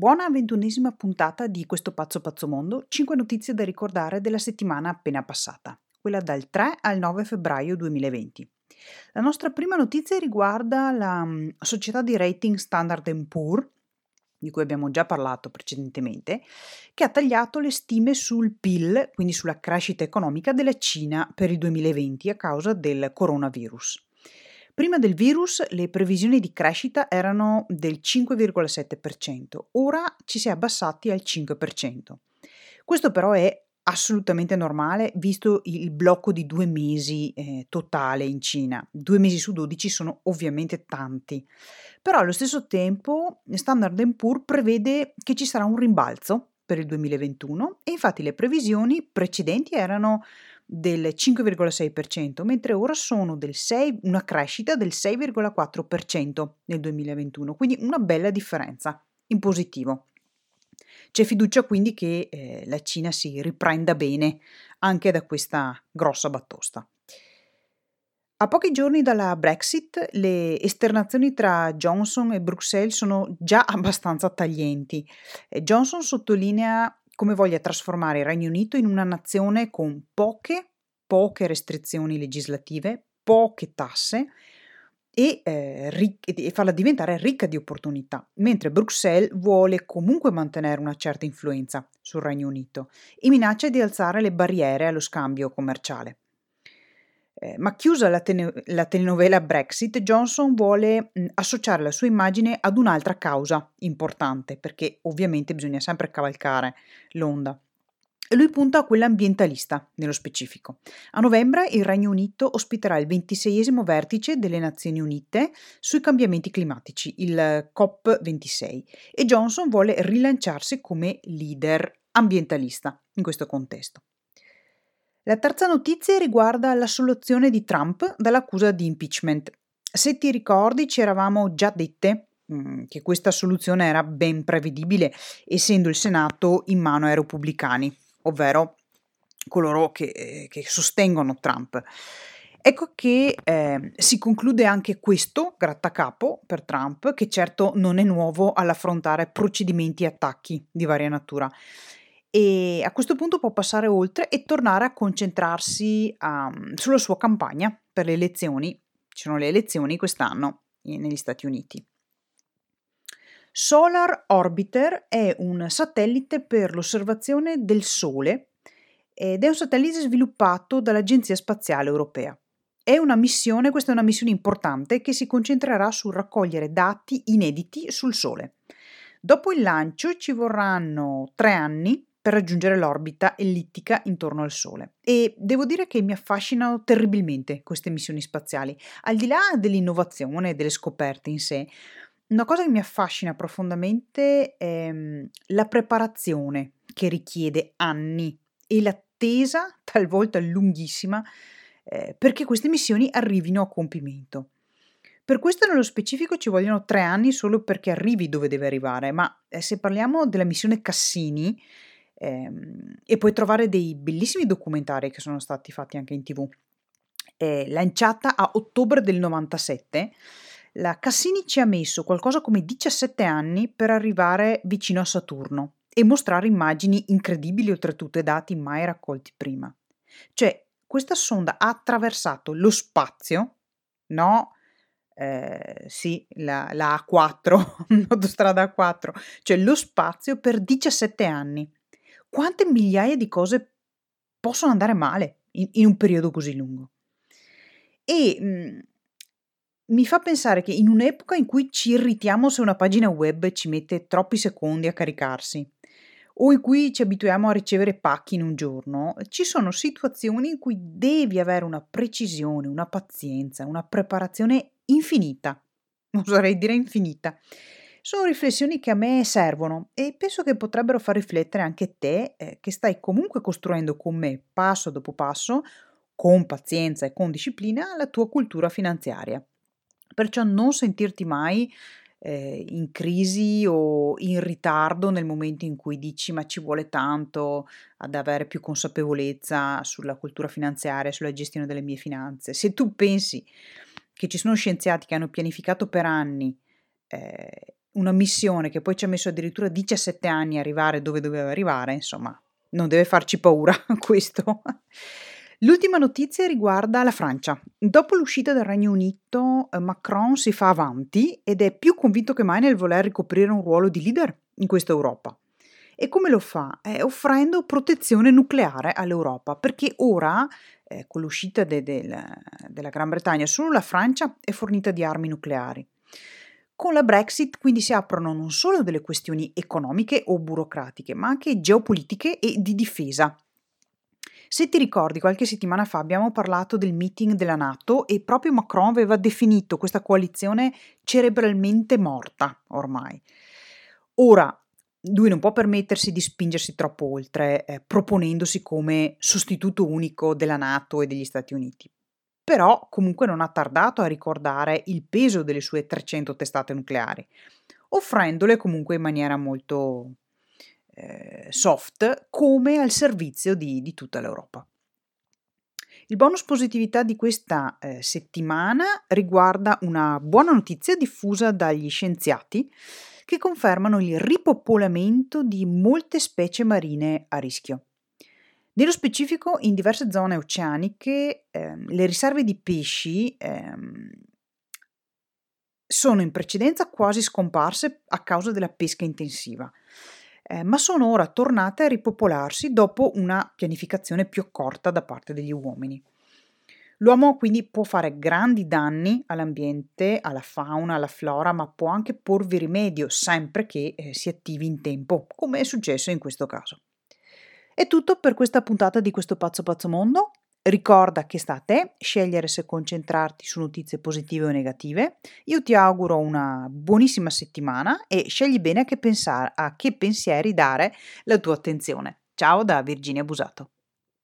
Buona ventunesima puntata di questo pazzo pazzo mondo, 5 notizie da ricordare della settimana appena passata, quella dal 3 al 9 febbraio 2020. La nostra prima notizia riguarda la um, società di rating Standard Poor's, di cui abbiamo già parlato precedentemente, che ha tagliato le stime sul PIL, quindi sulla crescita economica della Cina per il 2020 a causa del coronavirus. Prima del virus le previsioni di crescita erano del 5,7%, ora ci si è abbassati al 5%. Questo però è assolutamente normale visto il blocco di due mesi eh, totale in Cina. Due mesi su 12 sono ovviamente tanti, però allo stesso tempo Standard Poor's prevede che ci sarà un rimbalzo per il 2021 e infatti le previsioni precedenti erano del 5,6%, mentre ora sono del 6, una crescita del 6,4% nel 2021, quindi una bella differenza in positivo. C'è fiducia quindi che eh, la Cina si riprenda bene anche da questa grossa battosta. A pochi giorni dalla Brexit, le esternazioni tra Johnson e Bruxelles sono già abbastanza taglienti. Johnson sottolinea come voglia trasformare il Regno Unito in una nazione con poche, poche restrizioni legislative, poche tasse e, eh, ric- e farla diventare ricca di opportunità, mentre Bruxelles vuole comunque mantenere una certa influenza sul Regno Unito e minaccia di alzare le barriere allo scambio commerciale. Eh, ma chiusa la, tene- la, telenovela Brexit, Johnson vuole mh, associare la sua immagine ad un'altra causa importante, perché ovviamente bisogna sempre cavalcare l'onda. E lui punta a quella ambientalista, nello specifico. A novembre il Regno Unito ospiterà il 26 vertice delle Nazioni Unite sui cambiamenti climatici, il COP26, e Johnson vuole rilanciarsi come leader ambientalista in questo contesto. La terza notizia riguarda la soluzione di Trump dall'accusa di impeachment. Se ti ricordi, ci eravamo già dette mm, che questa soluzione era ben prevedibile, essendo il Senato in mano ai repubblicani, ovvero coloro che, che sostengono Trump. Ecco che eh, si conclude anche questo grattacapo per Trump, che certo non è nuovo all'affrontare procedimenti e attacchi di varia natura e a questo punto può passare oltre e tornare a concentrarsi um, sulla sua campagna per le elezioni. Ci sono le elezioni quest'anno negli Stati Uniti. Solar Orbiter è un satellite per l'osservazione del Sole ed è un satellite sviluppato dall'Agenzia Spaziale Europea. È una missione, questa è una missione importante che si concentrerà sul raccogliere dati inediti sul Sole. Dopo il lancio ci vorranno tre anni per raggiungere l'orbita ellittica intorno al Sole. E devo dire che mi affascinano terribilmente queste missioni spaziali. Al di là dell'innovazione e delle scoperte in sé, una cosa che mi affascina profondamente è mm, la preparazione che richiede anni e l'attesa, talvolta lunghissima, eh, perché queste missioni arrivino a compimento. Per questo nello specifico ci vogliono tre anni solo perché arrivi dove deve arrivare, ma eh, se parliamo della missione Cassini, e puoi trovare dei bellissimi documentari che sono stati fatti anche in tv. Eh, lanciata a ottobre del 97, la Cassini ci ha messo qualcosa come 17 anni per arrivare vicino a Saturno e mostrare immagini incredibili oltretutto e dati mai raccolti prima. Cioè, questa sonda ha attraversato lo spazio, no? Eh, sì, la, la A4, l'autostrada A4, cioè lo spazio per 17 anni quante migliaia di cose possono andare male in, in un periodo così lungo. E mh, mhmm, mi fa pensare che in un'epoca in cui ci irritiamo se una pagina web ci mette troppi secondi a caricarsi, o in cui ci abituiamo a ricevere pacchi in un giorno, ci sono situazioni in cui devi avere una precisione, una pazienza, una preparazione infinita, oserei dire infinita, sono riflessioni che a me servono e penso che potrebbero far riflettere anche te eh, che stai comunque costruendo con me passo dopo passo, con pazienza e con disciplina, la tua cultura finanziaria. Perciò non sentirti mai eh, in crisi o in ritardo nel momento in cui dici ma ci vuole tanto ad avere più consapevolezza sulla cultura finanziaria, sulla gestione delle mie finanze. Se tu pensi che ci sono scienziati che hanno pianificato per anni eh, una missione che poi ci ha messo addirittura 17 anni a arrivare dove doveva arrivare, insomma, non deve farci paura questo. L'ultima notizia riguarda la Francia. Dopo l'uscita del Regno Unito, eh, Macron si fa avanti ed è più convinto che mai nel voler ricoprire un ruolo di leader in questa Europa. E come lo fa? Eh, offrendo protezione nucleare all'Europa, perché ora, eh, con l'uscita de- de- della Gran Bretagna, solo la Francia è fornita di armi nucleari. Con la Brexit quindi si aprono non solo delle questioni economiche o burocratiche, ma anche geopolitiche e di difesa. Se ti ricordi, qualche settimana fa abbiamo parlato del meeting della Nato e proprio Macron aveva definito questa coalizione cerebralmente morta ormai. Ora, lui non può permettersi di spingersi troppo oltre, eh, proponendosi come sostituto unico della Nato e degli Stati Uniti. Però comunque non ha tardato a ricordare il peso delle sue 300 testate nucleari, offrendole comunque in maniera molto eh, soft come al servizio di, di, tutta l'Europa. Il bonus positività di questa eh, settimana riguarda una buona notizia diffusa dagli scienziati che confermano il ripopolamento di molte specie marine a rischio. Nello specifico, in diverse zone oceaniche ehm, le riserve di pesci ehm, sono in precedenza quasi scomparse a causa della pesca intensiva eh, ma sono ora tornate a ripopolarsi dopo una pianificazione più accorta da parte degli uomini. L'uomo quindi può fare grandi danni all'ambiente, alla fauna, alla flora, ma può anche porvi rimedio sempre che eh, si attivi in tempo, come è successo in questo caso. È tutto per questa puntata di questo pazzo pazzo mondo. Ricorda che sta a te scegliere se concentrarti su notizie positive o negative. Io ti auguro una buonissima settimana e scegli bene a che, pensare, a che pensieri dare la tua attenzione. Ciao da Virginia Busato.